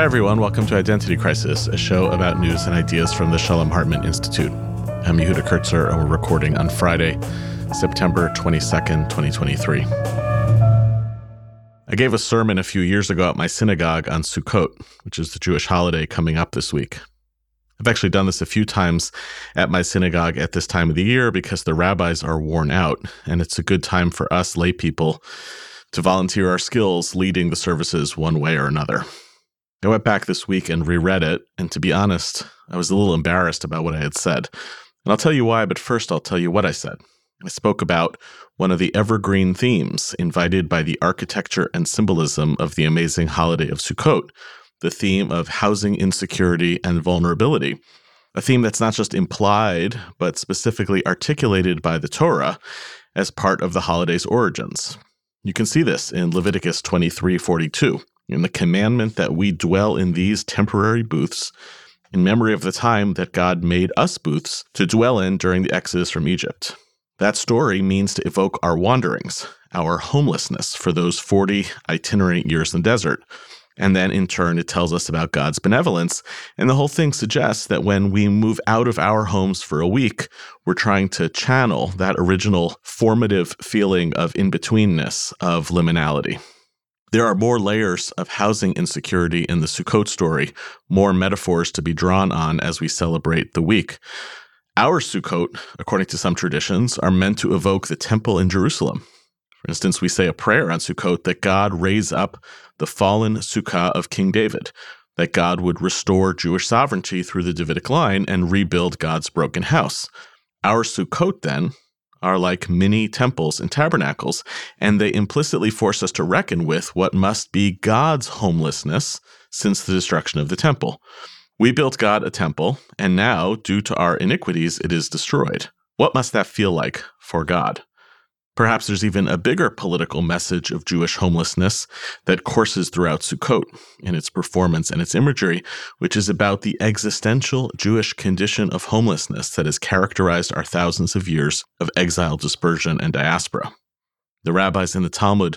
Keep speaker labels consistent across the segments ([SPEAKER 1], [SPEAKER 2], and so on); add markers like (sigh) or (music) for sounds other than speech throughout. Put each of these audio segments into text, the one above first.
[SPEAKER 1] Hi, everyone. Welcome to Identity Crisis, a show about news and ideas from the Shalom Hartman Institute. I'm Yehuda Kurtzer, and we're recording on Friday, September 22nd, 2023. I gave a sermon a few years ago at my synagogue on Sukkot, which is the Jewish holiday coming up this week. I've actually done this a few times at my synagogue at this time of the year because the rabbis are worn out, and it's a good time for us lay people to volunteer our skills leading the services one way or another. I went back this week and reread it, and to be honest, I was a little embarrassed about what I had said. And I'll tell you why, but first I'll tell you what I said. I spoke about one of the evergreen themes invited by the architecture and symbolism of the amazing holiday of Sukkot, the theme of housing insecurity and vulnerability. A theme that's not just implied, but specifically articulated by the Torah as part of the holiday's origins. You can see this in Leviticus 23:42 in the commandment that we dwell in these temporary booths in memory of the time that God made us booths to dwell in during the exodus from Egypt. That story means to evoke our wanderings, our homelessness for those 40 itinerant years in the desert. And then in turn, it tells us about God's benevolence. And the whole thing suggests that when we move out of our homes for a week, we're trying to channel that original formative feeling of in betweenness, of liminality. There are more layers of housing insecurity in the Sukkot story, more metaphors to be drawn on as we celebrate the week. Our Sukkot, according to some traditions, are meant to evoke the temple in Jerusalem. For instance, we say a prayer on Sukkot that God raise up the fallen Sukkah of King David, that God would restore Jewish sovereignty through the Davidic line and rebuild God's broken house. Our Sukkot, then, are like mini temples and tabernacles, and they implicitly force us to reckon with what must be God's homelessness since the destruction of the temple. We built God a temple, and now, due to our iniquities, it is destroyed. What must that feel like for God? Perhaps there's even a bigger political message of Jewish homelessness that courses throughout Sukkot in its performance and its imagery, which is about the existential Jewish condition of homelessness that has characterized our thousands of years of exile, dispersion, and diaspora. The rabbis in the Talmud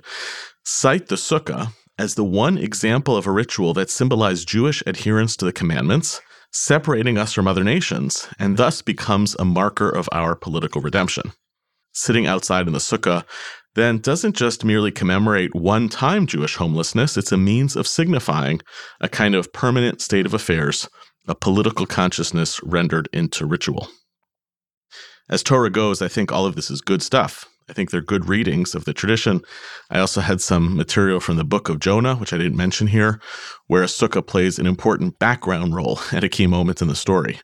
[SPEAKER 1] cite the sukkah as the one example of a ritual that symbolized Jewish adherence to the commandments, separating us from other nations, and thus becomes a marker of our political redemption sitting outside in the sukkah then doesn't just merely commemorate one time Jewish homelessness, it's a means of signifying a kind of permanent state of affairs, a political consciousness rendered into ritual. As Torah goes, I think all of this is good stuff. I think they're good readings of the tradition. I also had some material from the book of Jonah, which I didn't mention here, where a sukkah plays an important background role at a key moment in the story.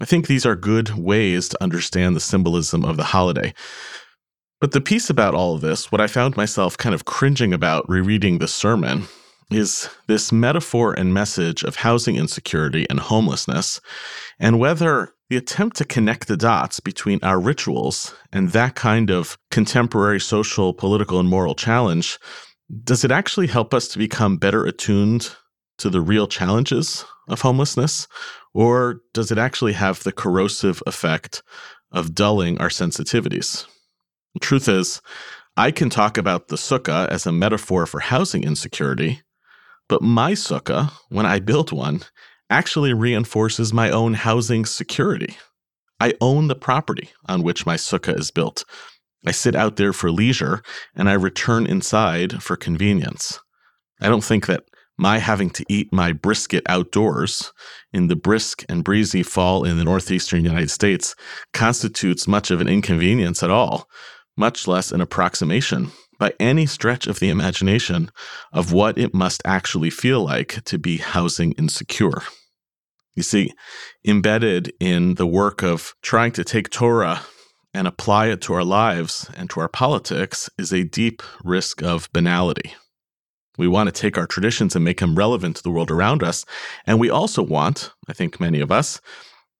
[SPEAKER 1] I think these are good ways to understand the symbolism of the holiday. But the piece about all of this, what I found myself kind of cringing about rereading the sermon, is this metaphor and message of housing insecurity and homelessness, and whether the attempt to connect the dots between our rituals and that kind of contemporary social, political, and moral challenge, does it actually help us to become better attuned to the real challenges of homelessness? Or does it actually have the corrosive effect of dulling our sensitivities? The truth is, I can talk about the sukkah as a metaphor for housing insecurity, but my sukkah, when I build one, actually reinforces my own housing security. I own the property on which my sukkah is built. I sit out there for leisure and I return inside for convenience. I don't think that my having to eat my brisket outdoors in the brisk and breezy fall in the northeastern United States constitutes much of an inconvenience at all, much less an approximation by any stretch of the imagination of what it must actually feel like to be housing insecure. You see, embedded in the work of trying to take Torah and apply it to our lives and to our politics is a deep risk of banality. We want to take our traditions and make them relevant to the world around us. And we also want, I think many of us,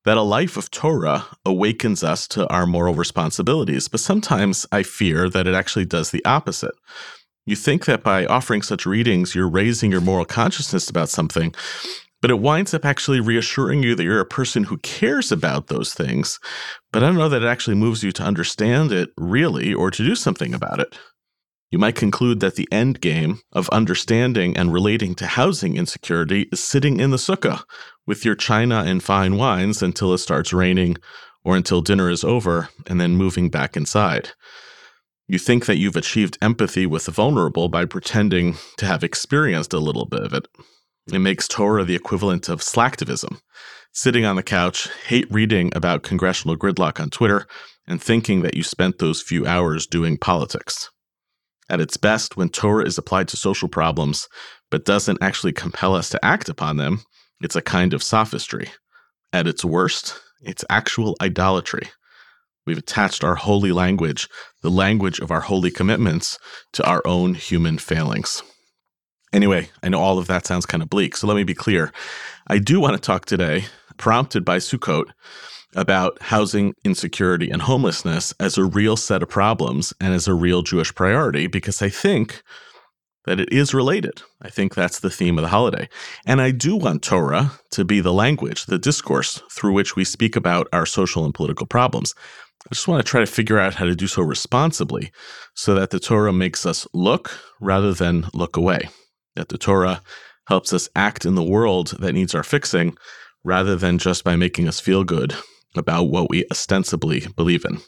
[SPEAKER 1] that a life of Torah awakens us to our moral responsibilities. But sometimes I fear that it actually does the opposite. You think that by offering such readings, you're raising your moral consciousness about something, but it winds up actually reassuring you that you're a person who cares about those things. But I don't know that it actually moves you to understand it really or to do something about it. You might conclude that the end game of understanding and relating to housing insecurity is sitting in the sukkah with your china and fine wines until it starts raining or until dinner is over and then moving back inside. You think that you've achieved empathy with the vulnerable by pretending to have experienced a little bit of it. It makes Torah the equivalent of slacktivism, sitting on the couch, hate reading about congressional gridlock on Twitter, and thinking that you spent those few hours doing politics. At its best, when Torah is applied to social problems but doesn't actually compel us to act upon them, it's a kind of sophistry. At its worst, it's actual idolatry. We've attached our holy language, the language of our holy commitments, to our own human failings. Anyway, I know all of that sounds kind of bleak, so let me be clear. I do want to talk today, prompted by Sukkot, about housing insecurity and homelessness as a real set of problems and as a real Jewish priority, because I think that it is related. I think that's the theme of the holiday. And I do want Torah to be the language, the discourse through which we speak about our social and political problems. I just want to try to figure out how to do so responsibly so that the Torah makes us look rather than look away, that the Torah helps us act in the world that needs our fixing rather than just by making us feel good about what we ostensibly believe in.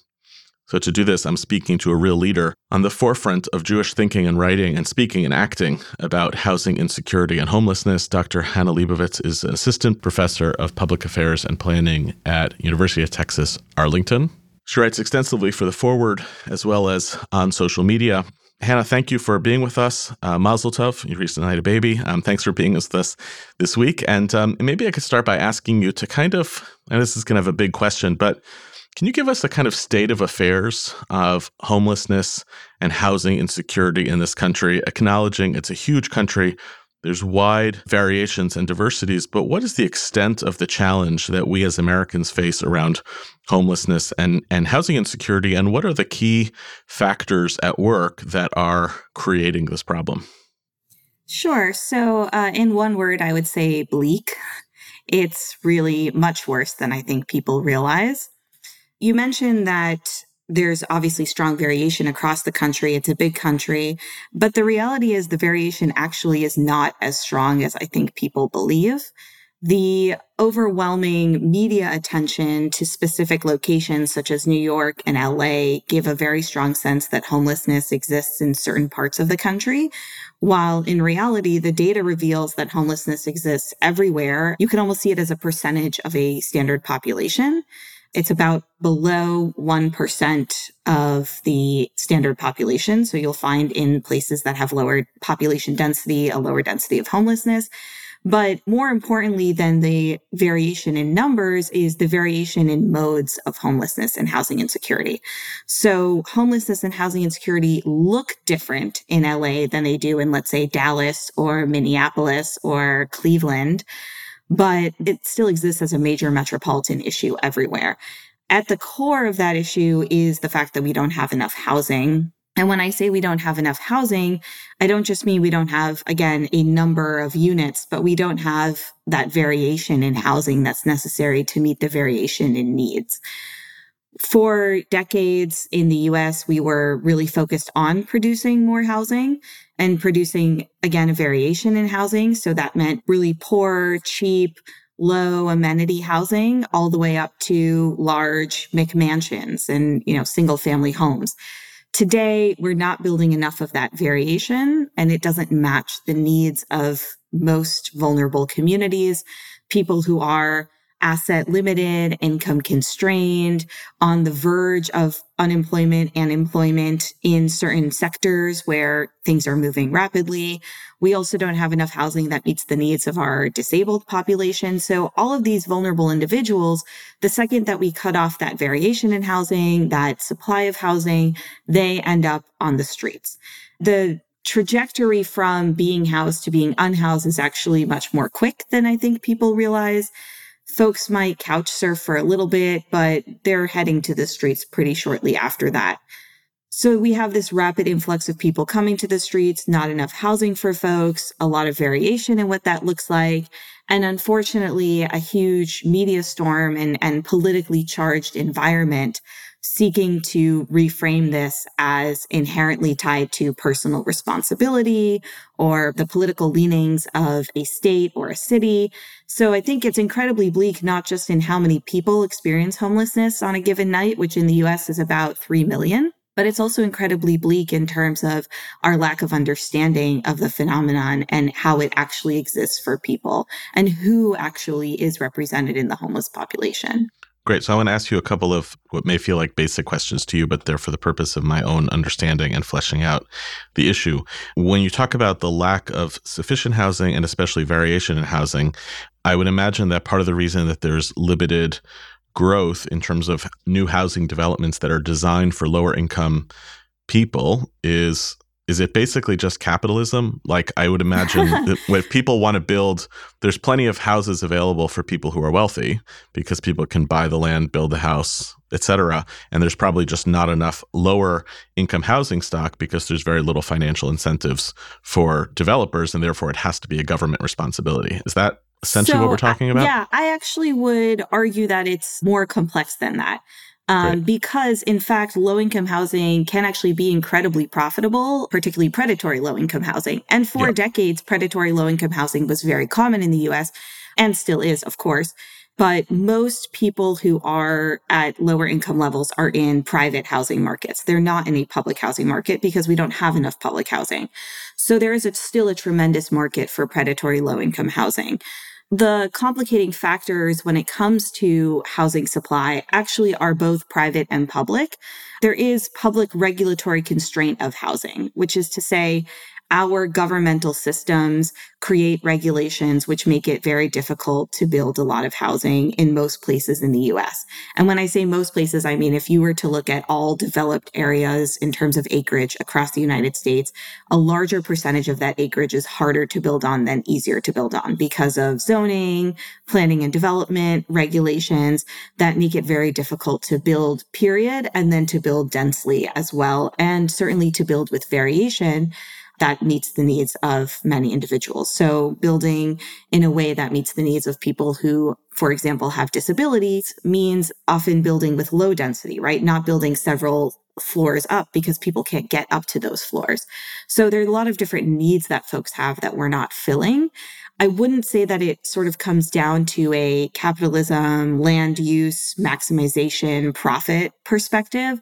[SPEAKER 1] So, to do this, I'm speaking to a real leader on the forefront of Jewish thinking and writing and speaking and acting about housing insecurity and homelessness. Dr. Hannah Lebovits is an assistant professor of public affairs and planning at University of Texas, Arlington. She writes extensively for The Forward as well as on social media. Hannah, thank you for being with us. Uh, Mazel Tov, you recently had a baby. Um, thanks for being with us this week. And um, maybe I could start by asking you to kind of, and this is kind of a big question, but can you give us a kind of state of affairs of homelessness and housing insecurity in this country, acknowledging it's a huge country there's wide variations and diversities, but what is the extent of the challenge that we as Americans face around homelessness and, and housing insecurity? And what are the key factors at work that are creating this problem?
[SPEAKER 2] Sure. So, uh, in one word, I would say bleak. It's really much worse than I think people realize. You mentioned that there's obviously strong variation across the country. It's a big country, but the reality is the variation actually is not as strong as I think people believe. The overwhelming media attention to specific locations such as New York and LA give a very strong sense that homelessness exists in certain parts of the country. While in reality, the data reveals that homelessness exists everywhere. You can almost see it as a percentage of a standard population. It's about below 1% of the standard population. So you'll find in places that have lower population density, a lower density of homelessness. But more importantly than the variation in numbers is the variation in modes of homelessness and housing insecurity. So homelessness and housing insecurity look different in LA than they do in, let's say, Dallas or Minneapolis or Cleveland but it still exists as a major metropolitan issue everywhere. At the core of that issue is the fact that we don't have enough housing. And when I say we don't have enough housing, I don't just mean we don't have, again, a number of units, but we don't have that variation in housing that's necessary to meet the variation in needs. For decades in the US, we were really focused on producing more housing and producing, again, a variation in housing. So that meant really poor, cheap, low amenity housing all the way up to large McMansions and, you know, single family homes. Today, we're not building enough of that variation and it doesn't match the needs of most vulnerable communities, people who are asset limited, income constrained, on the verge of unemployment and employment in certain sectors where things are moving rapidly. We also don't have enough housing that meets the needs of our disabled population. So all of these vulnerable individuals, the second that we cut off that variation in housing, that supply of housing, they end up on the streets. The trajectory from being housed to being unhoused is actually much more quick than I think people realize folks might couch surf for a little bit, but they're heading to the streets pretty shortly after that. So we have this rapid influx of people coming to the streets, not enough housing for folks, a lot of variation in what that looks like. And unfortunately, a huge media storm and, and politically charged environment seeking to reframe this as inherently tied to personal responsibility or the political leanings of a state or a city. So I think it's incredibly bleak, not just in how many people experience homelessness on a given night, which in the US is about 3 million, but it's also incredibly bleak in terms of our lack of understanding of the phenomenon and how it actually exists for people and who actually is represented in the homeless population.
[SPEAKER 1] Great. So I want to ask you a couple of what may feel like basic questions to you, but they're for the purpose of my own understanding and fleshing out the issue. When you talk about the lack of sufficient housing and especially variation in housing, I would imagine that part of the reason that there's limited growth in terms of new housing developments that are designed for lower income people is is it basically just capitalism? Like I would imagine (laughs) that when people want to build, there's plenty of houses available for people who are wealthy because people can buy the land, build the house, etc. And there's probably just not enough lower income housing stock because there's very little financial incentives for developers, and therefore it has to be a government responsibility. Is that essentially so, what we're talking uh, about?
[SPEAKER 2] Yeah, I actually would argue that it's more complex than that. Um, because in fact, low income housing can actually be incredibly profitable, particularly predatory low income housing. And for yep. decades, predatory low income housing was very common in the US and still is, of course. But most people who are at lower income levels are in private housing markets. They're not in a public housing market because we don't have enough public housing. So there is a, still a tremendous market for predatory low income housing the complicating factors when it comes to housing supply actually are both private and public. There is public regulatory constraint of housing, which is to say, our governmental systems create regulations which make it very difficult to build a lot of housing in most places in the US. And when I say most places, I mean if you were to look at all developed areas in terms of acreage across the United States, a larger percentage of that acreage is harder to build on than easier to build on because of zoning, planning and development, regulations that make it very difficult to build, period, and then to build densely as well, and certainly to build with variation that meets the needs of many individuals. So building in a way that meets the needs of people who, for example, have disabilities means often building with low density, right? Not building several floors up because people can't get up to those floors. So there are a lot of different needs that folks have that we're not filling. I wouldn't say that it sort of comes down to a capitalism, land use, maximization, profit perspective.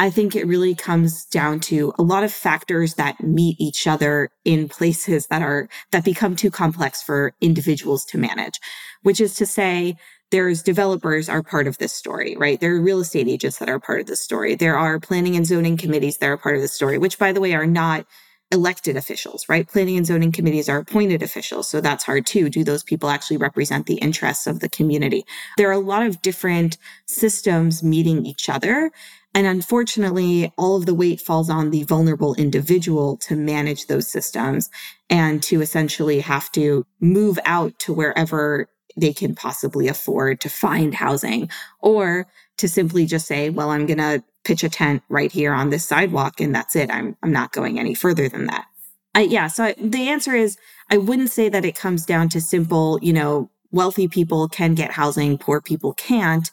[SPEAKER 2] I think it really comes down to a lot of factors that meet each other in places that are, that become too complex for individuals to manage, which is to say, there's developers are part of this story, right? There are real estate agents that are part of this story. There are planning and zoning committees that are part of the story, which by the way are not elected officials, right? Planning and zoning committees are appointed officials. So that's hard too. Do those people actually represent the interests of the community? There are a lot of different systems meeting each other. And unfortunately, all of the weight falls on the vulnerable individual to manage those systems and to essentially have to move out to wherever they can possibly afford to find housing or to simply just say, well, I'm going to pitch a tent right here on this sidewalk and that's it. I'm, I'm not going any further than that. I, yeah. So I, the answer is I wouldn't say that it comes down to simple, you know, wealthy people can get housing, poor people can't.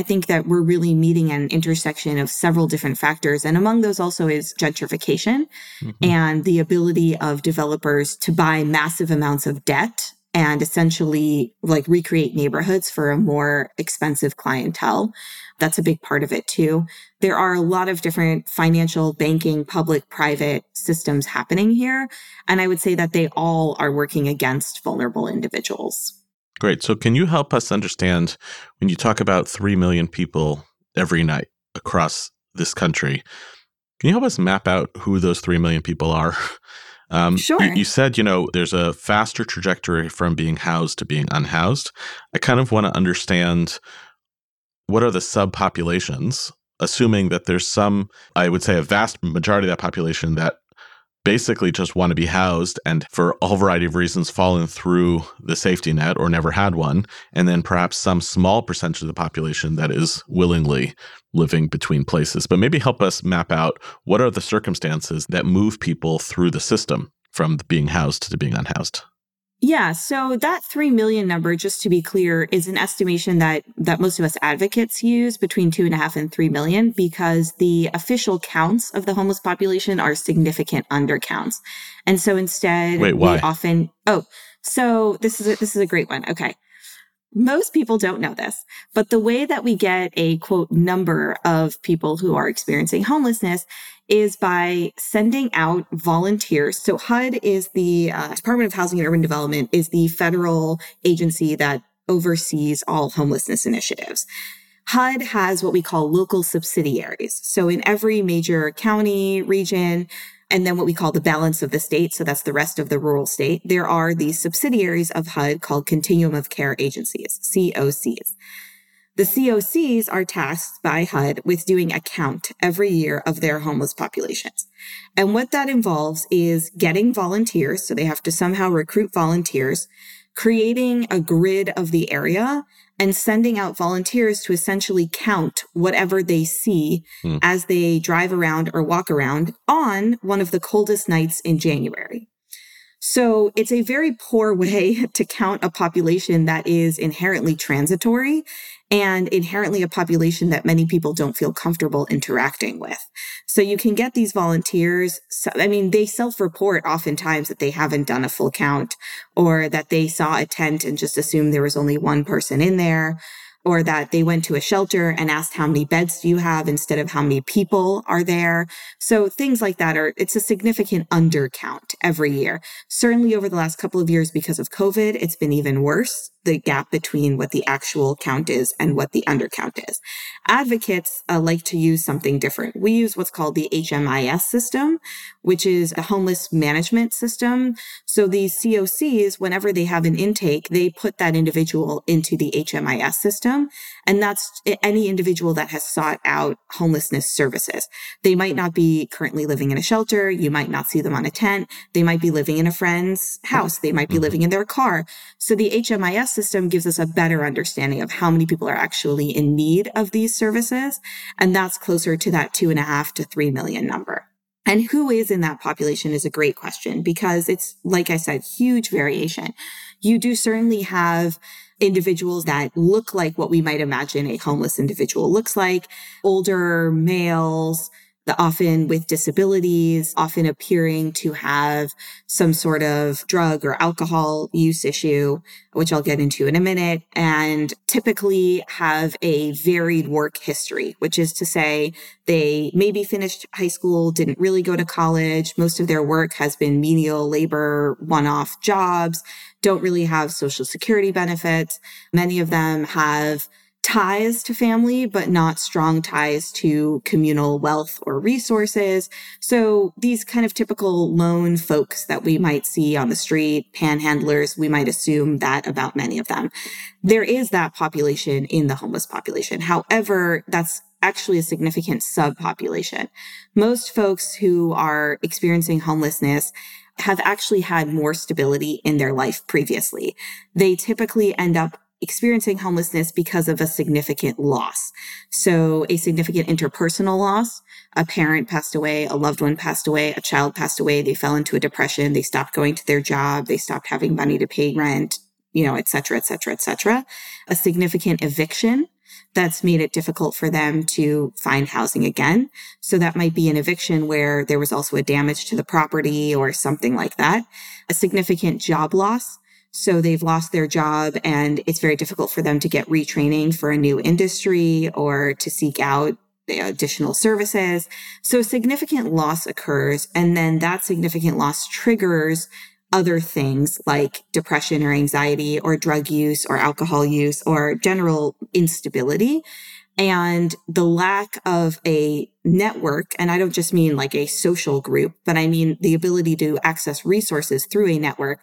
[SPEAKER 2] I think that we're really meeting an intersection of several different factors. And among those also is gentrification mm-hmm. and the ability of developers to buy massive amounts of debt and essentially like recreate neighborhoods for a more expensive clientele. That's a big part of it too. There are a lot of different financial, banking, public, private systems happening here. And I would say that they all are working against vulnerable individuals.
[SPEAKER 1] Great. So, can you help us understand when you talk about 3 million people every night across this country? Can you help us map out who those 3 million people are? (laughs)
[SPEAKER 2] Um, sure.
[SPEAKER 1] You, you, said, you know, there's a faster trajectory from being housed to being unhoused. I kind of want to understand what are the subpopulations, assuming that there's some, I would say, a vast majority of that population that basically just want to be housed and for a whole variety of reasons fallen through the safety net or never had one and then perhaps some small percentage of the population that is willingly living between places. But maybe help us map out what are the circumstances that move people through the system from being housed to being unhoused
[SPEAKER 2] Yeah, so that 3 million number, just to be clear, is an estimation that, that most of us advocates use between two and a half and 3 million because the official counts of the homeless population are significant undercounts. And so instead,
[SPEAKER 1] Wait, why?
[SPEAKER 2] we often, oh, so this is a, this is a great one. Okay. Most people don't know this, but the way that we get a quote number of people who are experiencing homelessness is by sending out volunteers. So HUD is the uh, Department of Housing and Urban Development is the federal agency that oversees all homelessness initiatives. HUD has what we call local subsidiaries. So in every major county, region, and then what we call the balance of the state. So that's the rest of the rural state. There are these subsidiaries of HUD called Continuum of Care Agencies, COCs. The COCs are tasked by HUD with doing a count every year of their homeless populations. And what that involves is getting volunteers. So they have to somehow recruit volunteers, creating a grid of the area and sending out volunteers to essentially count whatever they see hmm. as they drive around or walk around on one of the coldest nights in January. So it's a very poor way (laughs) to count a population that is inherently transitory and inherently a population that many people don't feel comfortable interacting with. So you can get these volunteers. I mean, they self report oftentimes that they haven't done a full count or that they saw a tent and just assumed there was only one person in there or that they went to a shelter and asked how many beds do you have instead of how many people are there. So things like that are, it's a significant undercount every year. Certainly over the last couple of years because of COVID, it's been even worse the gap between what the actual count is and what the undercount is. Advocates uh, like to use something different. We use what's called the HMIS system, which is a homeless management system. So these COCs, whenever they have an intake, they put that individual into the HMIS system. And that's any individual that has sought out homelessness services. They might not be currently living in a shelter. You might not see them on a tent. They might be living in a friend's house. They might be mm-hmm. living in their car. So the HMIS system gives us a better understanding of how many people are actually in need of these services. And that's closer to that two and a half to three million number. And who is in that population is a great question because it's, like I said, huge variation. You do certainly have individuals that look like what we might imagine a homeless individual looks like, older males, often with disabilities, often appearing to have some sort of drug or alcohol use issue, which I'll get into in a minute, and typically have a varied work history, which is to say they maybe finished high school, didn't really go to college. Most of their work has been menial labor, one off jobs, don't really have social security benefits. Many of them have ties to family, but not strong ties to communal wealth or resources. So these kind of typical lone folks that we might see on the street, panhandlers, we might assume that about many of them. There is that population in the homeless population. However, that's actually a significant subpopulation. Most folks who are experiencing homelessness have actually had more stability in their life previously. They typically end up experiencing homelessness because of a significant loss. So a significant interpersonal loss. A parent passed away, a loved one passed away, a child passed away, they fell into a depression, they stopped going to their job, they stopped having money to pay rent, you know, et cetera, et cetera, et cetera. A significant eviction that's made it difficult for them to find housing again. So that might be an eviction where there was also a damage to the property or something like that. A significant job loss so they've lost their job and it's very difficult for them to get retraining for a new industry or to seek out additional services. So significant loss occurs. And then that significant loss triggers other things like depression or anxiety or drug use or alcohol use or general instability. And the lack of a network, and I don't just mean like a social group, but I mean the ability to access resources through a network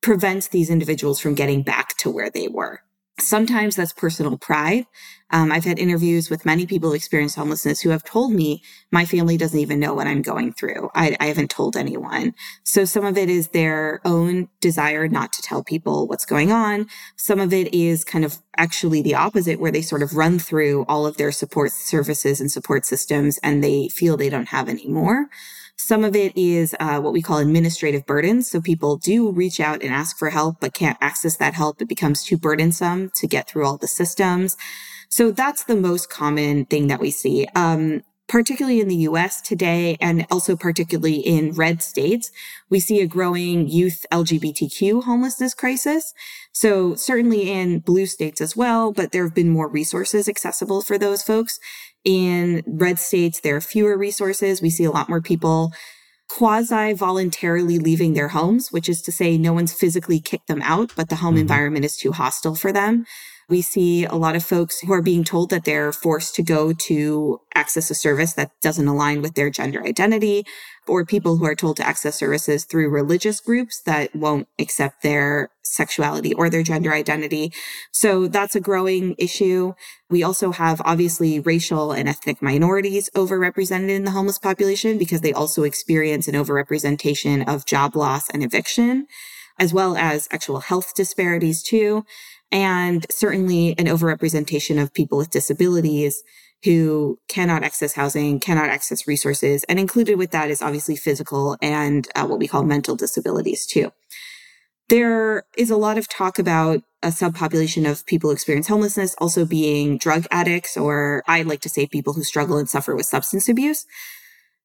[SPEAKER 2] prevents these individuals from getting back to where they were. Sometimes that's personal pride. Um, I've had interviews with many people who experience homelessness who have told me my family doesn't even know what I'm going through. I, I haven't told anyone. So some of it is their own desire not to tell people what's going on. Some of it is kind of actually the opposite, where they sort of run through all of their support services and support systems and they feel they don't have any more. Some of it is uh, what we call administrative burdens. So people do reach out and ask for help, but can't access that help. It becomes too burdensome to get through all the systems. So that's the most common thing that we see. Um, particularly in the US today, and also particularly in red states, we see a growing youth LGBTQ homelessness crisis. So certainly in blue states as well, but there have been more resources accessible for those folks. In red states, there are fewer resources. We see a lot more people quasi voluntarily leaving their homes, which is to say, no one's physically kicked them out, but the home mm-hmm. environment is too hostile for them. We see a lot of folks who are being told that they're forced to go to access a service that doesn't align with their gender identity, or people who are told to access services through religious groups that won't accept their sexuality or their gender identity. So that's a growing issue. We also have obviously racial and ethnic minorities overrepresented in the homeless population because they also experience an overrepresentation of job loss and eviction as well as actual health disparities too and certainly an overrepresentation of people with disabilities who cannot access housing, cannot access resources. And included with that is obviously physical and uh, what we call mental disabilities too. There is a lot of talk about a subpopulation of people who experience homelessness also being drug addicts, or I like to say people who struggle and suffer with substance abuse.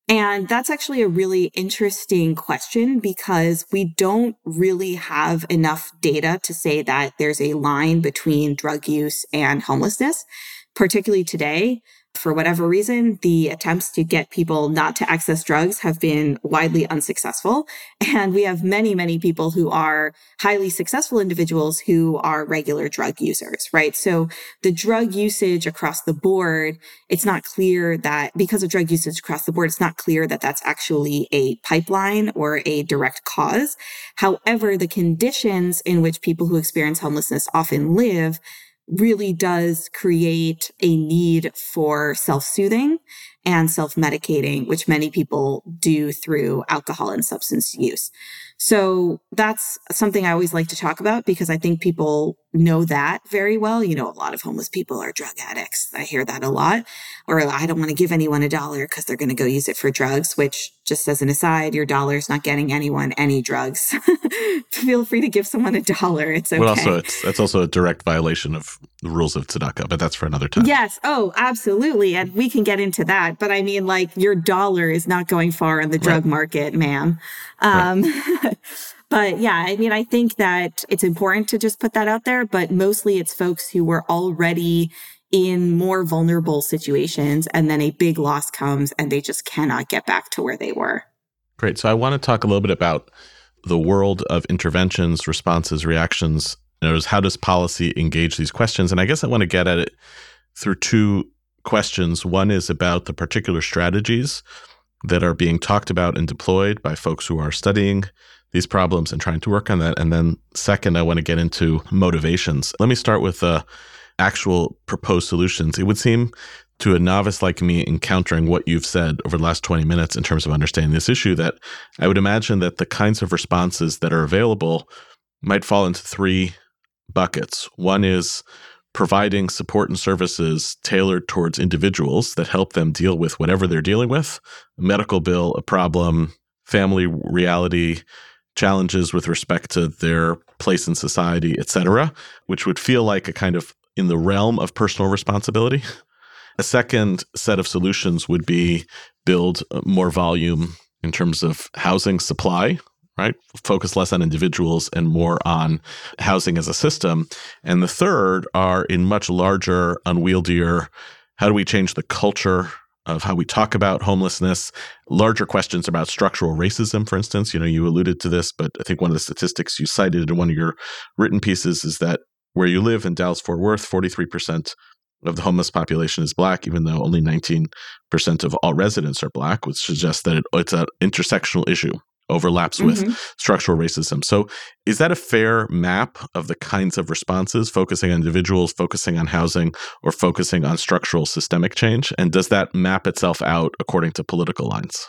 [SPEAKER 2] And that's actually a really interesting question because we don't really have enough data to say that there's a line between drug use and homelessness, particularly today for whatever reason, the attempts to get people not to access drugs have been widely unsuccessful. (laughs) And we have many, many people who are highly successful individuals who are regular drug users, right? So the drug usage across the board, it's not clear that because of drug usage across the board, it's not clear that that's actually a pipeline or a direct cause. However, the conditions in which people who experience homelessness often live really does create a need for self soothing and self medicating, which many people do through alcohol and substance use. So that's something I always like to talk about because I think people know that very well. You know, a lot of homeless people are drug addicts. I hear that a lot. Or I don't want to give anyone a dollar because they're going to go use it for drugs, which just as an aside, your dollar's not getting anyone any drugs. (laughs) Feel free to give someone a dollar. It's okay. Well,
[SPEAKER 1] also, it's, that's also a direct violation of the rules of tzedakah, but that's for another time.
[SPEAKER 2] Yes. Oh, absolutely. And we can get into that. But I mean, like, your dollar is not going far in the drug right. market, ma'am. Um, right. (laughs) But yeah, I mean, I think that it's important to just put that out there, but mostly it's folks who were already in more vulnerable situations and then a big loss comes and they just cannot get back to where they were.
[SPEAKER 1] Great. So I want to talk a little bit about the world of interventions, responses, reactions. Knows how does policy engage these questions? And I guess I want to get at it through two questions. One is about the particular strategies that are being talked about and deployed by folks who are studying these problems and trying to work on that. And then, second, I want to get into motivations. Let me start with uh, actual proposed solutions. It would seem to a novice like me encountering what you've said over the last 20 minutes in terms of understanding this issue that I would imagine that the kinds of responses that are available might fall into three buckets. One is providing support and services tailored towards individuals that help them deal with whatever they're dealing with a medical bill, a problem, family reality, challenges with respect to their place in society, etc., which would feel like a kind of in the realm of personal responsibility. A second set of solutions would be build uh, more volume in terms of housing supply, right? Focus less on individuals and more on housing as a system. And the third are in much larger, unwieldier how do we change the culture of how we talk about homelessness, larger questions about structural racism, for instance. You know, you alluded to this, but I think one of the statistics you cited in one of your written pieces is that where you live in Dallas Fort Worth, 43% of the homeless population is black, even though only 19% of all residents are black, which suggests that it, it's an intersectional issue overlaps with mm-hmm. structural racism. So, is that a fair map of the kinds of responses, focusing on individuals, focusing on housing, or focusing on structural systemic change? And does that map itself out according to political lines?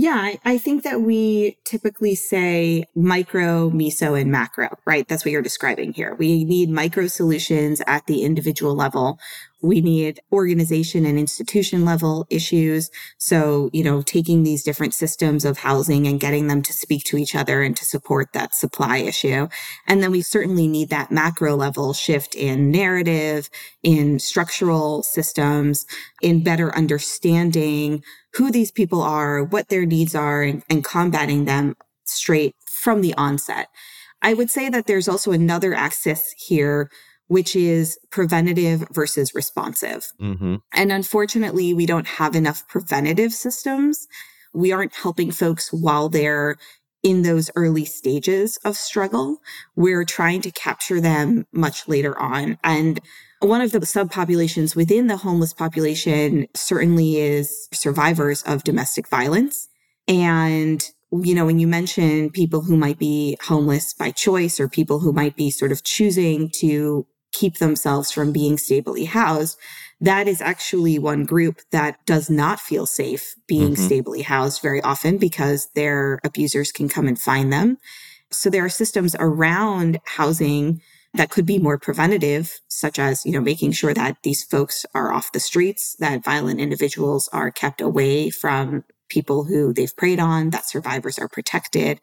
[SPEAKER 2] Yeah, I think that we typically say micro, meso, and macro, right? That's what you're describing here. We need micro solutions at the individual level We need organization and institution level issues. So, you know, taking these different systems of housing and getting them to speak to each other and to support that supply issue. And then we certainly need that macro level shift in narrative, in structural systems, in better understanding who these people are, what their needs are, and, and combating them straight from the onset. I would say that there's also another axis here which is preventative versus responsive. Mm-hmm. And unfortunately, we don't have enough preventative systems. We aren't helping folks while they're in those early stages of struggle. We're trying to capture them much later on. And one of the subpopulations within the homeless population certainly is survivors of domestic violence. And you know, when you mention people who might be homeless by choice or people who might be sort of choosing to keep themselves from being stably housed, that is actually one group that does not feel safe being mm-hmm. stably housed very often because their abusers can come and find them. So there are systems around housing that could be more preventative, such as, you know, making sure that these folks are off the streets, that violent individuals are kept away from people who they've preyed on, that survivors are protected.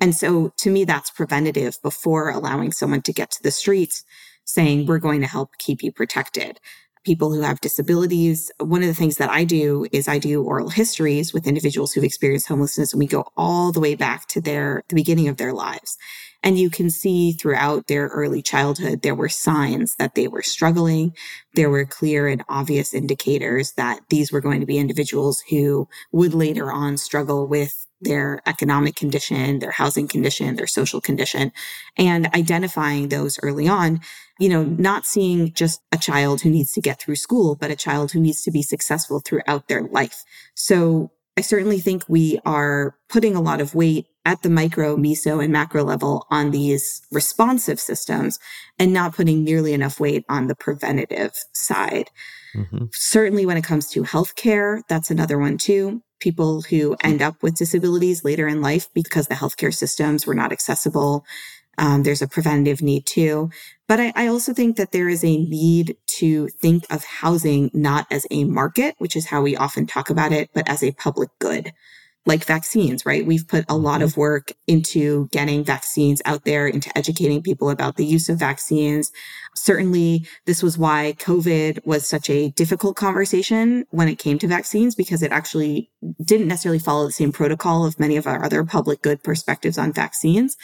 [SPEAKER 2] And so to me, that's preventative before allowing someone to get to the streets saying, we're going to help keep you protected. People who have disabilities. One of the things that I do is I do oral histories with individuals who've experienced homelessness and we go all the way back to their, the beginning of their lives. And you can see throughout their early childhood, there were signs that they were struggling. There were clear and obvious indicators that these were going to be individuals who would later on struggle with their economic condition, their housing condition, their social condition, and identifying those early on, you know, not seeing just a child who needs to get through school, but a child who needs to be successful throughout their life. So I certainly think we are putting a lot of weight at the micro, meso, and macro level on these responsive systems and not putting nearly enough weight on the preventative side. Mm-hmm. Certainly, when it comes to healthcare, that's another one too people who end up with disabilities later in life because the healthcare systems were not accessible. Um, there's a preventative need too. But I, I, also think that there is a need to think of housing not as a market, which is how we often talk about it, but as a public good like vaccines, right? We've put a lot mm-hmm. of work into getting vaccines out there, into educating people about the use of vaccines. Certainly, this was why COVID was such a difficult conversation when it came to vaccines, because it actually didn't necessarily follow the same protocol of many of our other public good perspectives on vaccines.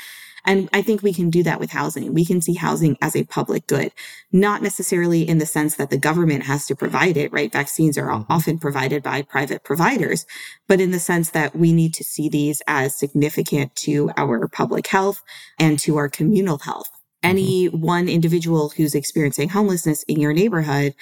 [SPEAKER 2] And I think we can do that with housing. We can see housing as a public good, not necessarily in the sense that the government has to provide it, right? Vaccines are mm-hmm. often provided by private providers, but in the sense that we need to see these as significant to our public health and to our communal health. Mm-hmm. Any one individual who's experiencing homelessness in your neighborhood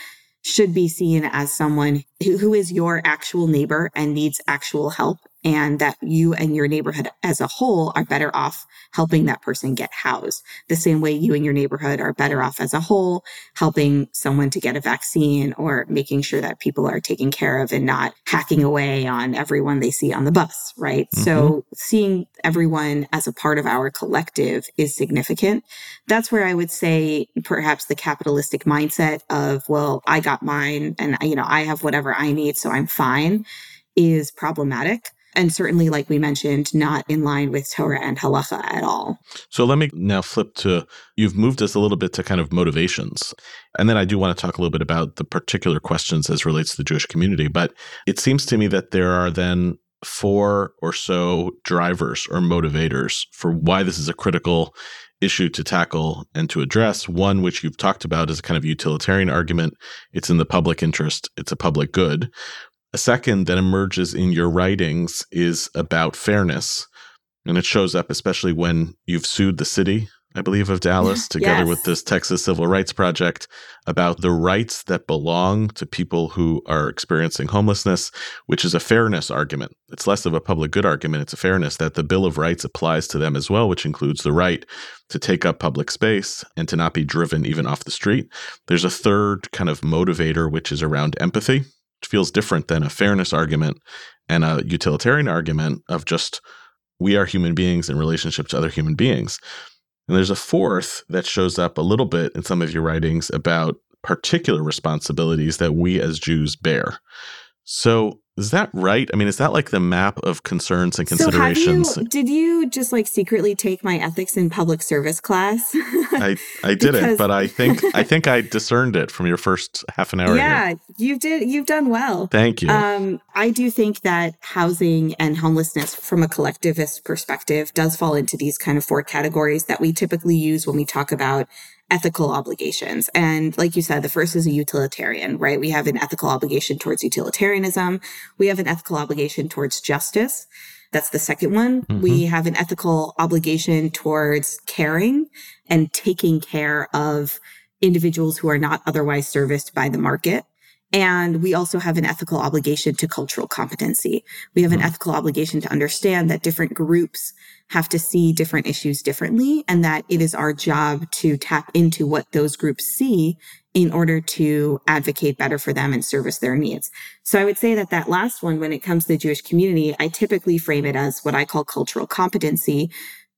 [SPEAKER 2] should be seen as someone who, who is your actual neighbor and needs actual help and that you and your neighborhood as a whole are better off helping that person get housed. The same way you and your neighborhood are better off as a whole helping someone to get a vaccine or making sure that people are taken care of and not hacking away on everyone they see on the bus, right? Mm-hmm. So seeing everyone as a part of our collective is significant. That's where I would say perhaps the capitalistic mindset of, well, I got mine and you know, I have whatever I need, so I'm fine is problematic and certainly, like we mentioned, not in line with Torah and halacha at all.
[SPEAKER 1] So let me now flip to you've moved us a little bit to kind of motivations. And then I do want to talk a little bit about the particular questions as relates to the Jewish community. But it seems to me that there are then four or so drivers or motivators for why this is a critical issue to tackle and to address. One, which you've talked about, is a kind of utilitarian argument. It's in the public interest, it's a public good. A second that emerges in your writings is about fairness. And it shows up especially when you've sued the city, I believe, of Dallas, together yes. with this Texas Civil Rights Project, about the rights that belong to people who are experiencing homelessness, which is a fairness argument. It's less of a public good argument, it's a fairness that the Bill of Rights applies to them as well, which includes the right to take up public space and to not be driven even off the street. There's a third kind of motivator, which is around empathy feels different than a fairness argument and a utilitarian argument of just we are human beings in relationship to other human beings. And there's a fourth that shows up a little bit in some of your writings about particular responsibilities that we as Jews bear. So, is that right? I mean, is that like the map of concerns and considerations?
[SPEAKER 2] So you, did you just like secretly take my ethics in public service class? (laughs)
[SPEAKER 1] I, I didn't, but I think I think I discerned it from your first half an hour.
[SPEAKER 2] Yeah,
[SPEAKER 1] here.
[SPEAKER 2] you did. You've done well.
[SPEAKER 1] Thank you.
[SPEAKER 2] Um, I do think that housing and homelessness, from a collectivist perspective, does fall into these kind of four categories that we typically use when we talk about ethical obligations. And like you said, the first is a utilitarian, right? We have an ethical obligation towards utilitarianism. We have an ethical obligation towards justice. That's the second one. Mm-hmm. We have an ethical obligation towards caring and taking care of individuals who are not otherwise serviced by the market. And we also have an ethical obligation to cultural competency. We have an mm-hmm. ethical obligation to understand that different groups have to see different issues differently and that it is our job to tap into what those groups see in order to advocate better for them and service their needs. So I would say that that last one, when it comes to the Jewish community, I typically frame it as what I call cultural competency,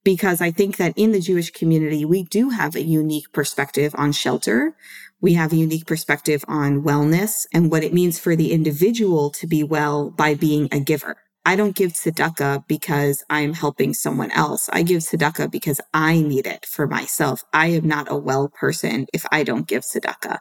[SPEAKER 2] because I think that in the Jewish community, we do have a unique perspective on shelter. We have a unique perspective on wellness and what it means for the individual to be well by being a giver. I don't give tzedakah because I'm helping someone else. I give tzedakah because I need it for myself. I am not a well person if I don't give tzedakah.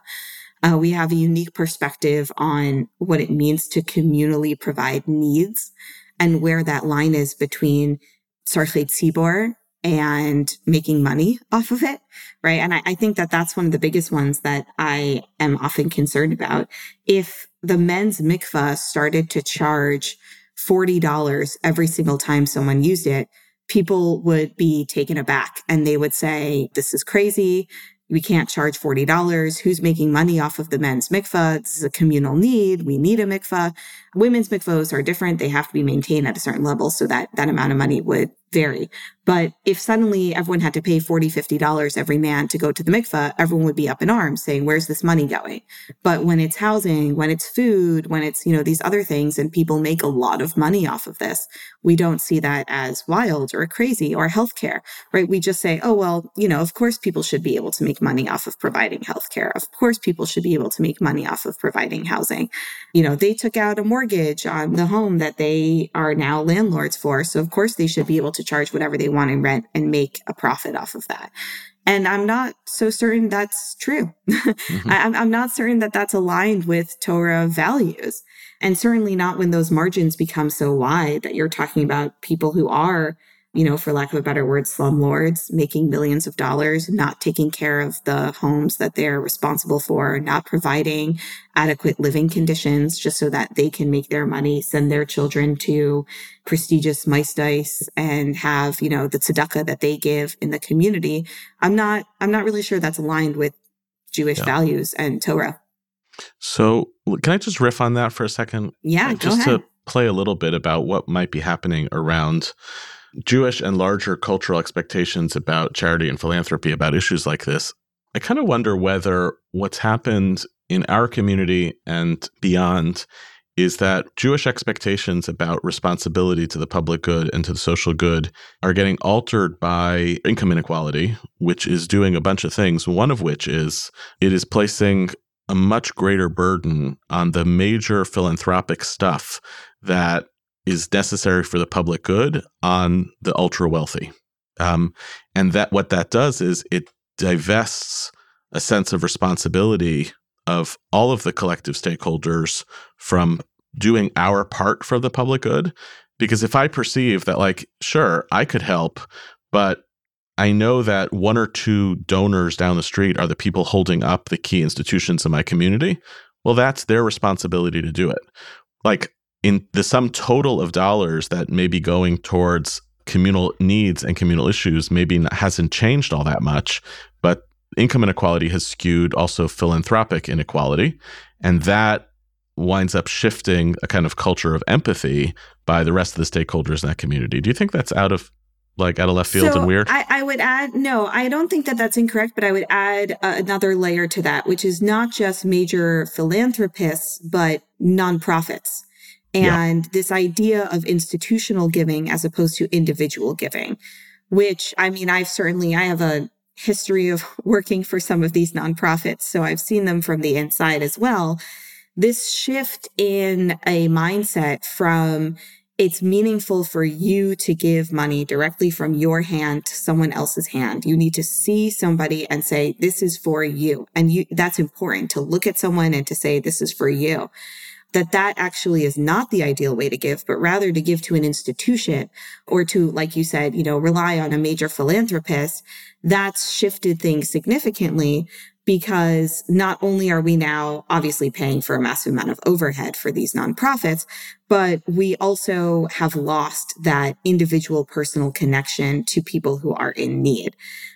[SPEAKER 2] Uh, we have a unique perspective on what it means to communally provide needs and where that line is between tzarchei tzibor and making money off of it, right? And I, I think that that's one of the biggest ones that I am often concerned about. If the men's mikvah started to charge $40 every single time someone used it, people would be taken aback and they would say, This is crazy. We can't charge $40. Who's making money off of the men's mikvah? This is a communal need. We need a mikvah. Women's mikvahs are different. They have to be maintained at a certain level so that that amount of money would vary. But if suddenly everyone had to pay $40, $50 every man to go to the mikveh, everyone would be up in arms saying, where's this money going? But when it's housing, when it's food, when it's, you know, these other things and people make a lot of money off of this, we don't see that as wild or crazy or healthcare, right? We just say, oh, well, you know, of course people should be able to make money off of providing healthcare. Of course people should be able to make money off of providing housing. You know, they took out a mortgage on the home that they are now landlords for. So of course they should be able to charge whatever they want in rent and make a profit off of that. And I'm not so certain that's true. (laughs) mm-hmm. I, I'm not certain that that's aligned with Torah values. And certainly not when those margins become so wide that you're talking about people who are you know, for lack of a better word, slumlords making millions of dollars, not taking care of the homes that they're responsible for, not providing adequate living conditions just so that they can make their money, send their children to prestigious maistais and have, you know, the tzedakah that they give in the community. I'm not, I'm not really sure that's aligned with Jewish yeah. values and Torah.
[SPEAKER 1] So can I just riff on that for a second?
[SPEAKER 2] Yeah,
[SPEAKER 1] just to play a little bit about what might be happening around Jewish and larger cultural expectations about charity and philanthropy about issues like this, I kind of wonder whether what's happened in our community and beyond is that Jewish expectations about responsibility to the public good and to the social good are getting altered by income inequality, which is doing a bunch of things. One of which is it is placing a much greater burden on the major philanthropic stuff that is necessary for the public good on the ultra wealthy. Um, and that what that does is it divests a sense of responsibility of all of the collective stakeholders from doing our part for the public good. Because if I perceive that, like, sure, I could help, but I know that one or two donors down the street are the people holding up the key institutions in my community. Well, that's their responsibility to do it. Like, in the sum total of dollars that may be going towards communal needs and communal issues maybe hasn't changed all that much, but income inequality has skewed also philanthropic inequality. And that winds up shifting a kind of culture of empathy by the rest of the stakeholders in that community. Do you think that's out of like out of left field
[SPEAKER 2] so
[SPEAKER 1] and weird?
[SPEAKER 2] I, I, would add, no, I don't think that that's incorrect, but I would add uh, another layer to that, which is not just major philanthropists, but nonprofits and yeah. this idea of institutional giving as opposed to individual giving, which I mean, I've certainly, I have a history of (laughs) working for some of these nonprofits, so I've seen them from the inside as well. This shift in a mindset from it's meaningful for you to give money directly from your hand to someone else's hand. You need to see somebody and say, this is for you. And you, that's important to look at someone and to say, this is for you that that actually is not the ideal way to give, but rather to give to an institution or to, like you said, you know, rely on a major philanthropist, that's shifted things significantly because not only are we now obviously paying for a massive amount of overhead for these nonprofits, but we also have lost that individual personal connection to people who are in need.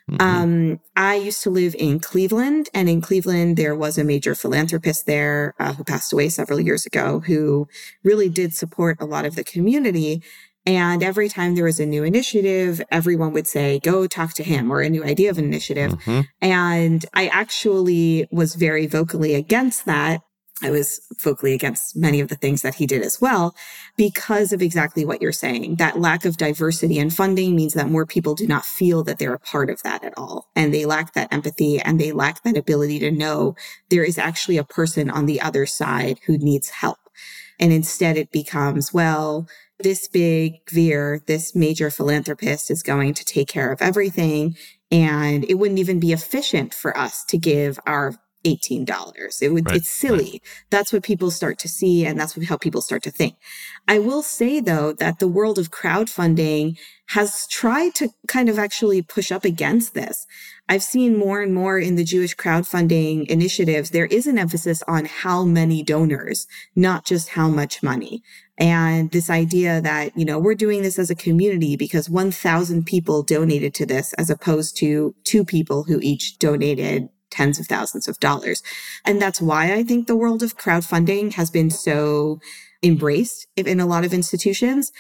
[SPEAKER 2] Mm-hmm. Um, I used to live in Cleveland, and in Cleveland, there was a major philanthropist there uh, who passed away several years ago who really did support a lot of the community. And every time there was a new initiative, everyone would say, go talk to him or a new idea of an initiative. Mm-hmm. And I actually was very vocally against that. I was vocally against many of the things that he did as well, because of exactly what you're saying. That lack of diversity and funding means that more people do not feel that they're a part of that at all. And they lack that empathy and they lack that ability to know there is actually a person on the other side who needs help. And instead it becomes, well, this big gvir, this major philanthropist is going to take care of everything. And it wouldn't even be efficient for us to give our $18. It would, right, it's silly. Right. That's what people start to see. And that's how people start to think. I will say though that the world of crowdfunding has tried to kind of actually push up against this. I've seen more and more in the Jewish crowdfunding initiatives, there is an emphasis on how many donors, not just how much money. And this idea that, you know, we're doing this as a community because 1,000 people donated to this as opposed to two people who each donated tens of thousands of dollars. And that's why I think the world of crowdfunding has been so embraced in a lot of institutions.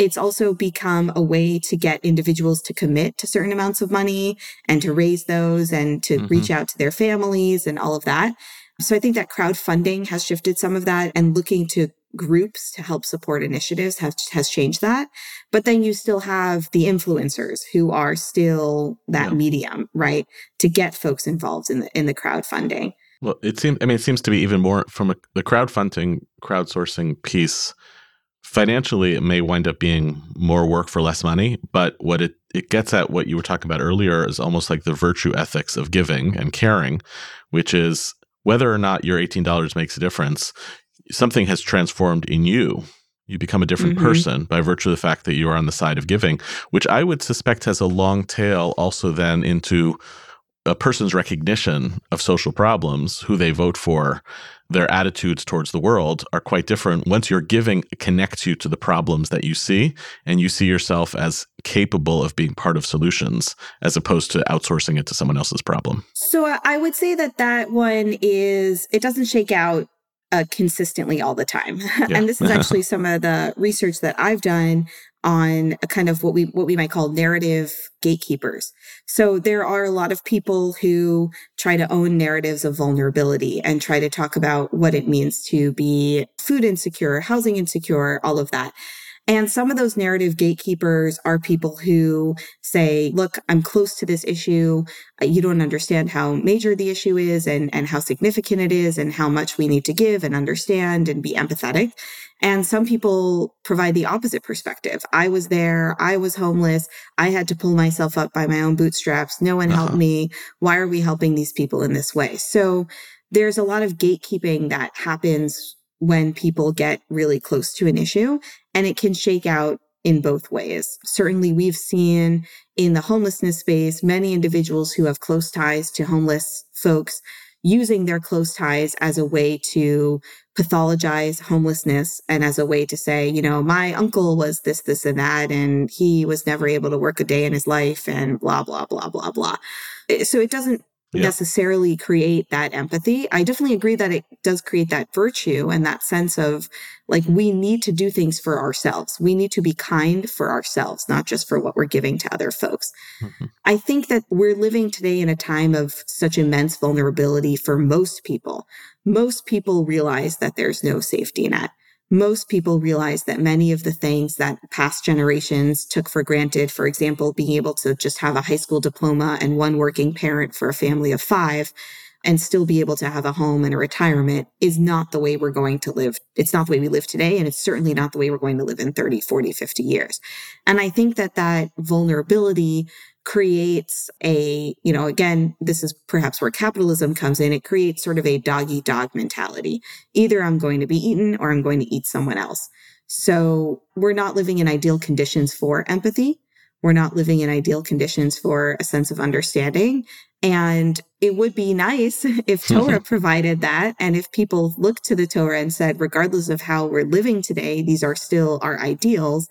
[SPEAKER 2] It's also become a way to get individuals to commit to certain amounts of money and to raise those and to mm-hmm. reach out to their families and all of that. So I think that crowdfunding has shifted some of that and looking to groups to help support initiatives has, has changed that. But then you still have the influencers who are still that yeah. medium, right? To get folks involved in the, in the crowdfunding.
[SPEAKER 1] Well, it seems, I mean, it seems to be even more from a, the crowdfunding, crowdsourcing piece. Financially, it may wind up being more work for less money, but what it, it gets at what you were talking about earlier is almost like the virtue ethics of giving and caring, which is whether or not your $18 makes a difference, something has transformed in you. You become a different mm-hmm. person by virtue of the fact that you are on the side of giving, which I would suspect has a long tail also then into a person's recognition of social problems, who they vote for, their attitudes towards the world are quite different. Once you're giving connects you to the problems that you see, and you see yourself as capable of being part of solutions as opposed to outsourcing it to someone else's problem.
[SPEAKER 2] So I would say that that one is, it doesn't shake out uh, consistently all the time. (laughs) Yeah. and this is (laughs) actually some of the research that I've done on a kind of what we what we might call narrative gatekeepers. So there are a lot of people who try to own narratives of vulnerability and try to talk about what it means to be food insecure, housing insecure, all of that. And some of those narrative gatekeepers are people who say, look, I'm close to this issue. You don't understand how major the issue is and, and how significant it is and how much we need to give and understand and be empathetic. And some people provide the opposite perspective. I was there. I was homeless. I had to pull myself up by my own bootstraps. No one uh-huh. helped me. Why are we helping these people in this way? So there's a lot of gatekeeping that happens when people get really close to an issue and it can shake out in both ways. Certainly, we've seen in the homelessness space many individuals who have close ties to homeless folks using their close ties as a way to pathologize homelessness and as a way to say, you know, my uncle was this, this, and that, and he was never able to work a day in his life, and blah, blah, blah, blah, blah. Eh, so it doesn't yeah. necessarily create that empathy. I definitely agree that it does create that virtue and that sense of like we need to do things for ourselves. We need to be kind for ourselves, not just for what we're giving to other folks. Mm-hmm. I think that we're living today in a time of such immense vulnerability for most people. Most people realize that there's no safety net. Most people realize that many of the things that past generations took for granted, for example, being able to just have a high school diploma and one working parent for a family of five, and still be able to have a home and a retirement is not the way we're going to live. It's not the way we live today. And it's certainly not the way we're going to live in 30, 40, 50 years. And I think that that vulnerability creates a, you know, again, this is perhaps where capitalism comes in. It creates sort of a dog eat dog mentality. Either I'm going to be eaten or I'm going to eat someone else. So we're not living in ideal conditions for empathy. We're not living in ideal conditions for a sense of understanding. And it would be nice (laughs) if Torah (laughs) provided that. And if people looked to the Torah and said, regardless of how we're living today, these are still our ideals.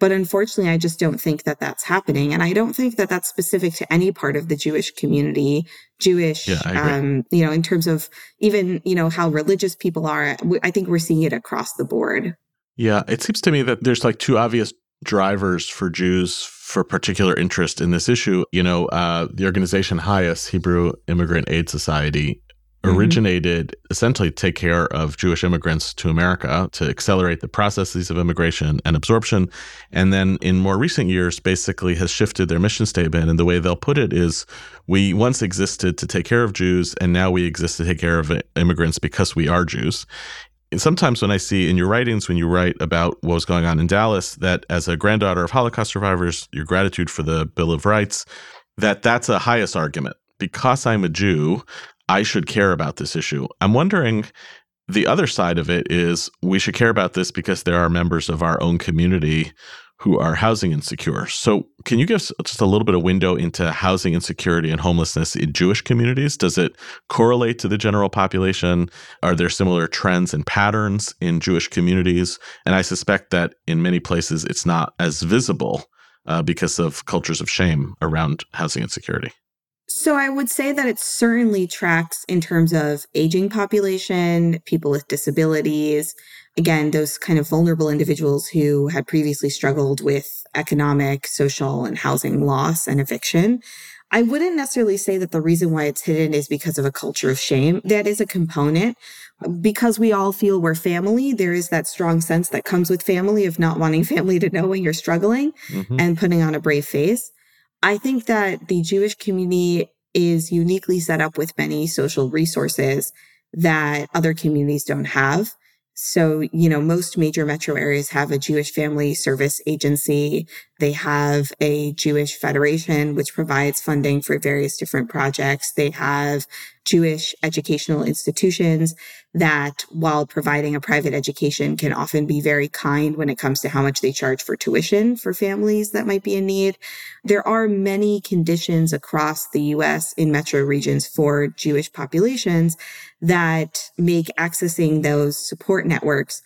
[SPEAKER 2] But unfortunately, I just don't think that that's happening. And I don't think that that's specific to any part of the Jewish community, Jewish, yeah, um, you know, in terms of even, you know, how religious people are. I think we're seeing it across the board.
[SPEAKER 1] Yeah. It seems to me that there's like two obvious drivers for Jews for particular interest in this issue. You know, uh, the organization HIAS, Hebrew Immigrant Aid Society. Originated mm-hmm. essentially to take care of Jewish immigrants to America to accelerate the processes of immigration and absorption. And then in more recent years, basically has shifted their mission statement. And the way they'll put it is we once existed to take care of Jews, and now we exist to take care of immigrants because we are Jews sometimes when I see in your writings, when you write about what was going on in Dallas, that as a granddaughter of Holocaust survivors, your gratitude for the Bill of Rights, that that's a HIAS argument. Because I'm a Jew, I should care about this issue. I'm wondering the other side of it is we should care about this because there are members of our own community who are housing insecure. So, can you give us just a little bit of window into housing insecurity and homelessness in Jewish communities? Does it correlate to the general population? Are there similar trends and patterns in Jewish communities? And I suspect that in many places it's not as visible uh, because of cultures of shame around housing insecurity.
[SPEAKER 2] So I would say that it certainly tracks in terms of aging population, people with disabilities, again, those kind of vulnerable individuals who had previously struggled with economic, social, and housing loss and eviction. I wouldn't necessarily say that the reason why it's hidden is because of a culture of shame. That is a component. Because we all feel we're family, there is that strong sense that comes with family of not wanting (laughs) family to know when you're struggling mm-hmm. and putting on a brave face. I think that the Jewish community is uniquely set up with many social resources that other communities don't have. So, you know, most major metro areas have a Jewish family service agency. They have a Jewish federation, which provides funding for various different projects. They have Jewish educational institutions that, while providing a private education, can often be very kind when it comes to how much they charge for tuition for families that might be in need. There are many conditions across the US in metro regions for Jewish populations that make accessing those support networks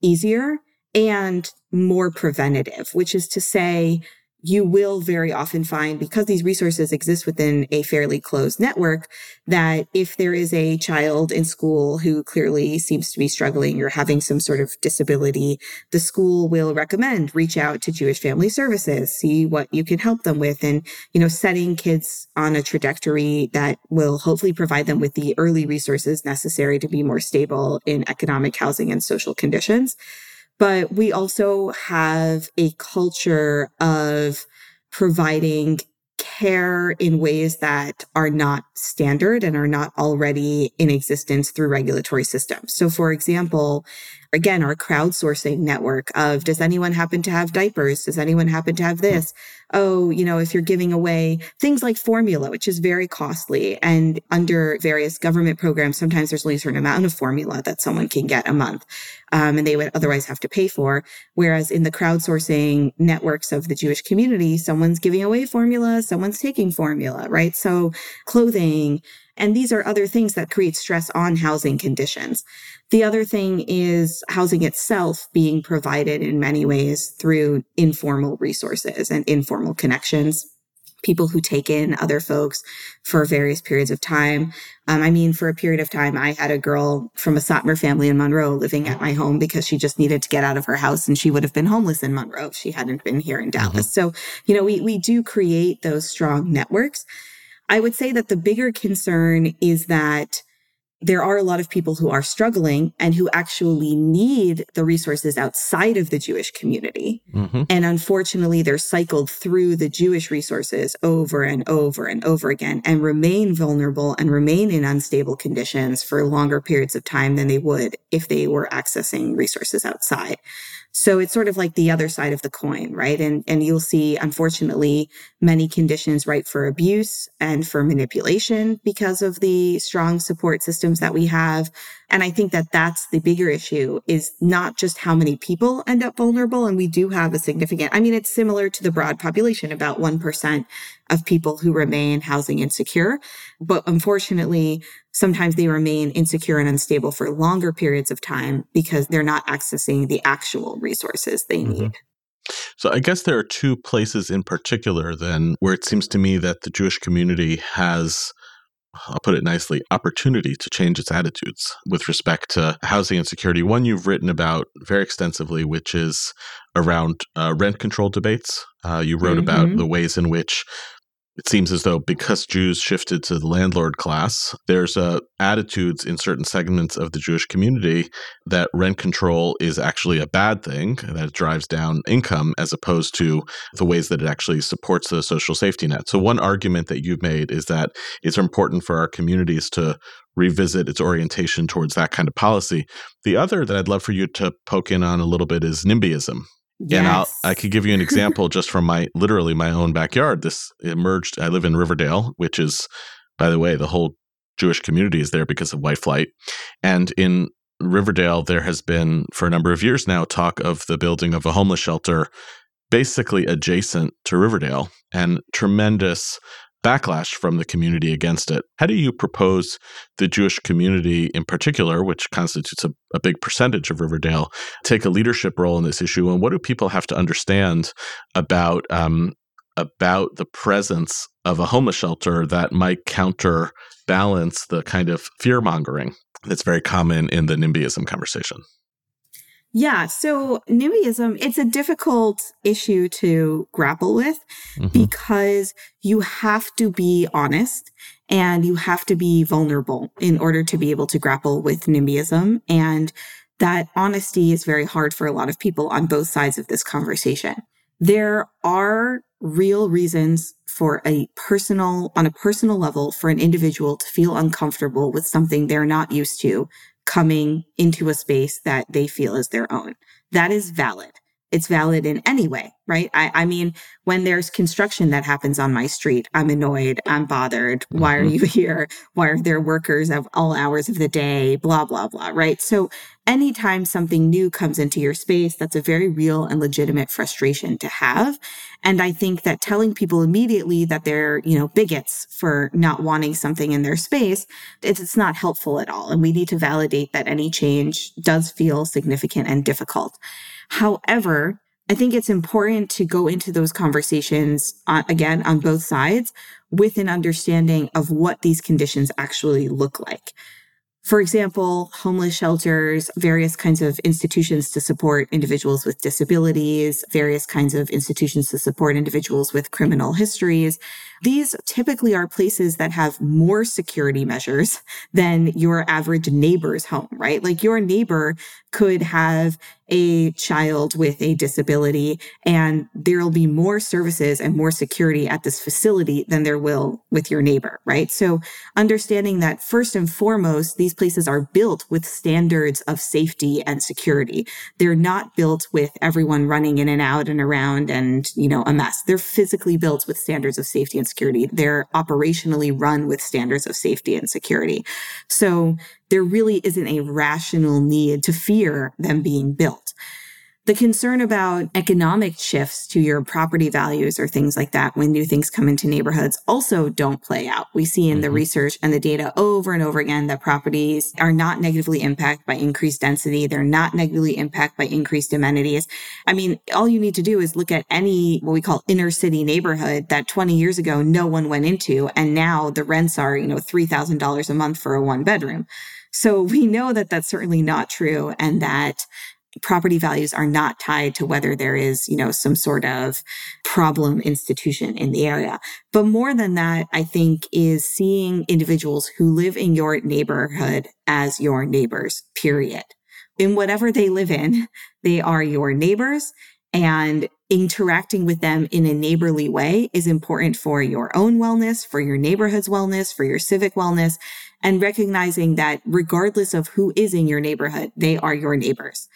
[SPEAKER 2] easier and more preventative, which is to say, you will very often find because these resources exist within a fairly closed network that if there is a child in school who clearly seems to be struggling or having some sort of disability, the school will recommend reach out to Jewish Family Services, see what you can help them with and, you know, setting kids on a trajectory that will hopefully provide them with the early resources necessary to be more stable in economic housing and social conditions. But we also have a culture of providing care in ways that are not standard and are not already in existence through regulatory systems. So, for example, again, our crowdsourcing network of does anyone happen to have diapers? Does anyone happen to have this? Oh, you know, if you're giving away things like formula, which is very costly and under various government programs, sometimes there's only a certain amount of formula that someone can get a month. Um, and they would otherwise have to pay for. Whereas in the crowdsourcing networks of the Jewish community, someone's giving away formula, someone's taking formula, right? So clothing, and these are other things that create stress on housing conditions. The other thing is housing itself being provided in many ways through informal resources and informal connections people who take in other folks for various periods of time. Um, I mean, for a period of time, I had a girl from a Satmar family in Monroe living at my home because she just needed to get out of her house and she would have been homeless in Monroe if she hadn't been here in Dallas. Mm-hmm. So, you know, we, we do create those strong networks. I would say that the bigger concern is that there are a lot of people who are struggling and who actually need the resources outside of the Jewish community. Mm-hmm. And unfortunately, they're cycled through the Jewish resources over and over and over again and remain vulnerable and remain in unstable conditions for longer periods of time than they would if they were accessing resources outside. So it's sort of like the other side of the coin, right? And, and you'll see, unfortunately, many conditions ripe for abuse and for manipulation because of the strong support systems that we have. And I think that that's the bigger issue is not just how many people end up vulnerable. And we do have a significant, I mean, it's similar to the broad population, about 1% of people who remain housing insecure. But unfortunately, sometimes they remain insecure and unstable for longer periods of time because they're not accessing the actual resources they mm-hmm. need.
[SPEAKER 1] So I guess there are two places in particular then where it seems to me that the Jewish community has I'll put it nicely, opportunity to change its attitudes with respect to housing insecurity. One you've written about very extensively, which is around uh, rent control debates. Uh, you wrote mm-hmm. about the ways in which it seems as though because Jews shifted to the landlord class, there's uh, attitudes in certain segments of the Jewish community that rent control is actually a bad thing, that it drives down income, as opposed to the ways that it actually supports the social safety net. So, one argument that you've made is that it's important for our communities to revisit its orientation towards that kind of policy. The other that I'd love for you to poke in on a little bit is NIMBYism. Yes. And I'll, I could give you an example just from my literally my own backyard. This emerged. I live in Riverdale, which is, by the way, the whole Jewish community is there because of white flight. And in Riverdale, there has been for a number of years now talk of the building of a homeless shelter basically adjacent to Riverdale and tremendous backlash from the community against it. How do you propose the Jewish community in particular, which constitutes a, a, big percentage of Riverdale, take a leadership role in this issue? And what do people have to understand about um, about the presence of a homeless shelter that might counterbalance the kind of fear mongering that's very common in the NIMBYism conversation?
[SPEAKER 2] Yeah. So NIMBYism, it's a difficult issue to grapple with mm-hmm. because you have to be honest and you have to be vulnerable in order to be able to grapple with NIMBYism. And that honesty is very hard for a lot of people on both sides of this conversation. There are real reasons for a personal, on a personal level, for an individual to feel uncomfortable with something they're not used to coming into a space that they feel is their own. That is valid. It's valid in any way, right? I, I mean, when there's construction that happens on my street, I'm annoyed. I'm bothered. Why are mm-hmm. you (laughs) here? Why are there workers of all hours of the day? Blah, blah, blah, right? So anytime something new comes into your space, that's a very real and legitimate frustration to have. And I think that telling people immediately that they're, you know, bigots for not wanting something in their space, it's, it's not helpful at all. And we need to validate that any change does feel significant and difficult. However, I think it's important to go into those conversations uh, again on both sides with an understanding of what these conditions actually look like. For example, homeless shelters, various kinds of institutions to support individuals with disabilities, various kinds of institutions to support individuals with criminal histories. These typically are places that have more security measures than your average neighbor's home, right? Like your neighbor could have a child with a disability and there'll be more services and more security at this facility than there will with your neighbor, right? So understanding that first and foremost, these places are built with standards of safety and security. They're not built with everyone running in and out and around and, you know, a mess. They're physically built with standards of safety and security. They're operationally run with standards of safety and security. So there really isn't a rational need to fear them being built. The concern about economic shifts to your property values or things like that when new things come into neighborhoods also don't play out. We see in mm-hmm. the research and the data over and over again that properties are not negatively impacted by increased density. They're not negatively impacted by increased amenities. I mean, all you need to do is look at any what we call inner city neighborhood that 20 years ago no one went into and now the rents are, you know, $3,000 a month for a one bedroom. So we know that that's certainly not true and that property values are not tied to whether there is, you know, some sort of problem institution in the area. But more than that, I think is seeing individuals who live in your neighborhood as your neighbors, period. In whatever they live in, they are your neighbors and interacting with them in a neighborly way is important for your own wellness, for your neighborhood's wellness, for your civic wellness, and recognizing that regardless of who is in your neighborhood, they are your neighbors.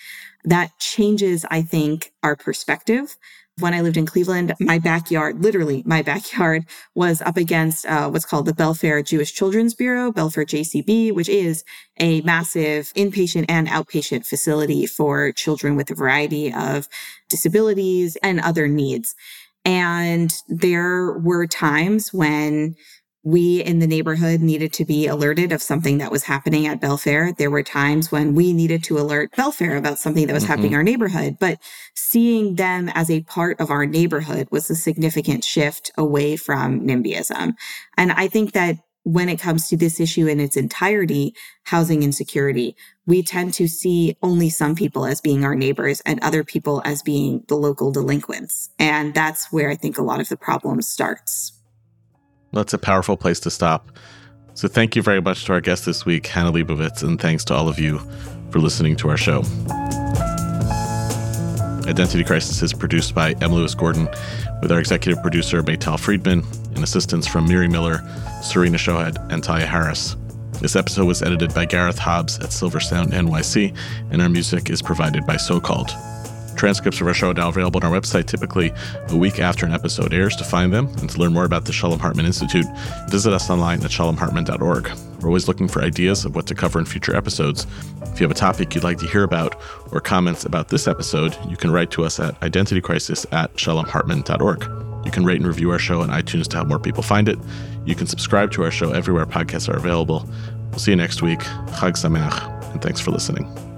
[SPEAKER 2] That changes, I think, our perspective. When I lived in Cleveland, my backyard, literally my backyard, was up against uh, what's called the Bellefaire Jewish Children's Bureau, Bellefaire JCB, which is a massive inpatient and outpatient facility for children with a variety of disabilities and other needs. And there were times when we in the neighborhood needed to be alerted of something that was happening at Bellefaire. There were times when we needed to alert Bellefaire about something that was mm-hmm. happening in our neighborhood. But seeing them as a part of our neighborhood was a significant shift away from NIMBYism. And I think that when it comes to this issue in its entirety, housing insecurity, we tend to see only some people as being our neighbors and other people as being the local delinquents. And that's where I think a lot of the problem starts.
[SPEAKER 1] That's a powerful place to stop. So thank you very much to our guest this week, Hannah Lebovits, and thanks to all of you for listening to our show. Identity Crisis is produced by M. Lewis Gordon, with our executive producer, Maytal Friedman, and assistance from Miri Miller, Serena Shohed, and Talia Harris. This episode was edited by Gareth Hobbs at Silver Sound NYC, and our music is provided by So Called. Transcripts of our show are now available on our website, typically a week after an episode airs. To find them and to learn more about the Shalom Hartman Institute, visit us online at shalomhartman.org. We're always looking for ideas of what to cover in future episodes. If you have a topic you'd like to hear about or comments about this episode, you can write to us at identitycrisis at shalomhartman.org. You can rate and review our show on iTunes to help more people find it. You can subscribe to our show everywhere podcasts are available. We'll see you next week. Chag Sameach, and thanks for listening.